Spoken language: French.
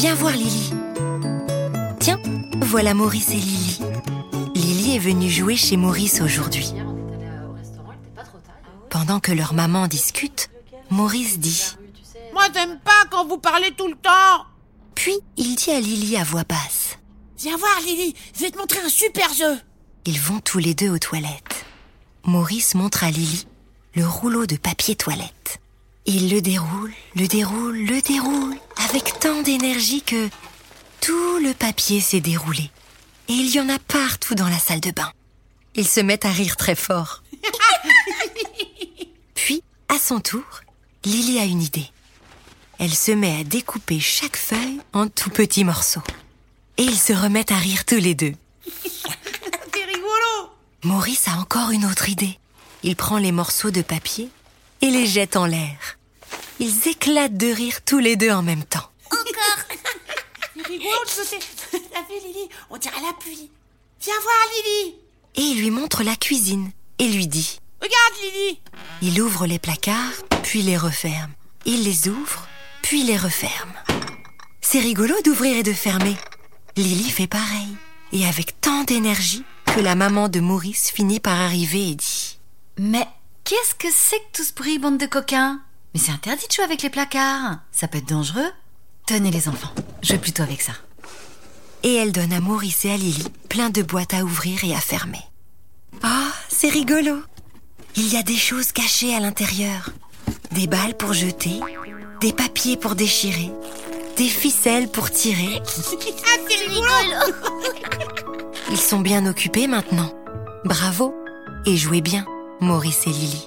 Viens voir Lily. Tiens, voilà Maurice et Lily. Lily est venue jouer chez Maurice aujourd'hui. Pendant que leur maman discute, Maurice dit Moi, j'aime pas quand vous parlez tout le temps. Puis il dit à Lily à voix basse Viens voir, Lily, je vais te montrer un super jeu. Ils vont tous les deux aux toilettes. Maurice montre à Lily le rouleau de papier toilette. Il le déroule, le déroule, le déroule, avec tant d'énergie que tout le papier s'est déroulé. Et il y en a partout dans la salle de bain. Ils se mettent à rire très fort. Puis, à son tour, Lily a une idée. Elle se met à découper chaque feuille en tout petits morceaux. Et ils se remettent à rire tous les deux. C'est rigolo. Maurice a encore une autre idée. Il prend les morceaux de papier et les jette en l'air. Ils éclatent de rire tous les deux en même temps. C'est rigolo de sauter. T'as vu, Lily On dirait la pluie. Viens voir, Lily. Et il lui montre la cuisine et lui dit Regarde, Lily. Il ouvre les placards, puis les referme. Il les ouvre, puis les referme. C'est rigolo d'ouvrir et de fermer. Lily fait pareil, et avec tant d'énergie que la maman de Maurice finit par arriver et dit Mais qu'est-ce que c'est que tout ce bruit, bande de coquins? Mais c'est interdit de jouer avec les placards. Ça peut être dangereux. Tenez les enfants, jouez plutôt avec ça. Et elle donne à Maurice et à Lily plein de boîtes à ouvrir et à fermer. Ah, c'est rigolo Il y a des choses cachées à l'intérieur. Des balles pour jeter, des papiers pour déchirer, des ficelles pour tirer. Ah, c'est rigolo. Ils sont bien occupés maintenant. Bravo Et jouez bien, Maurice et Lily.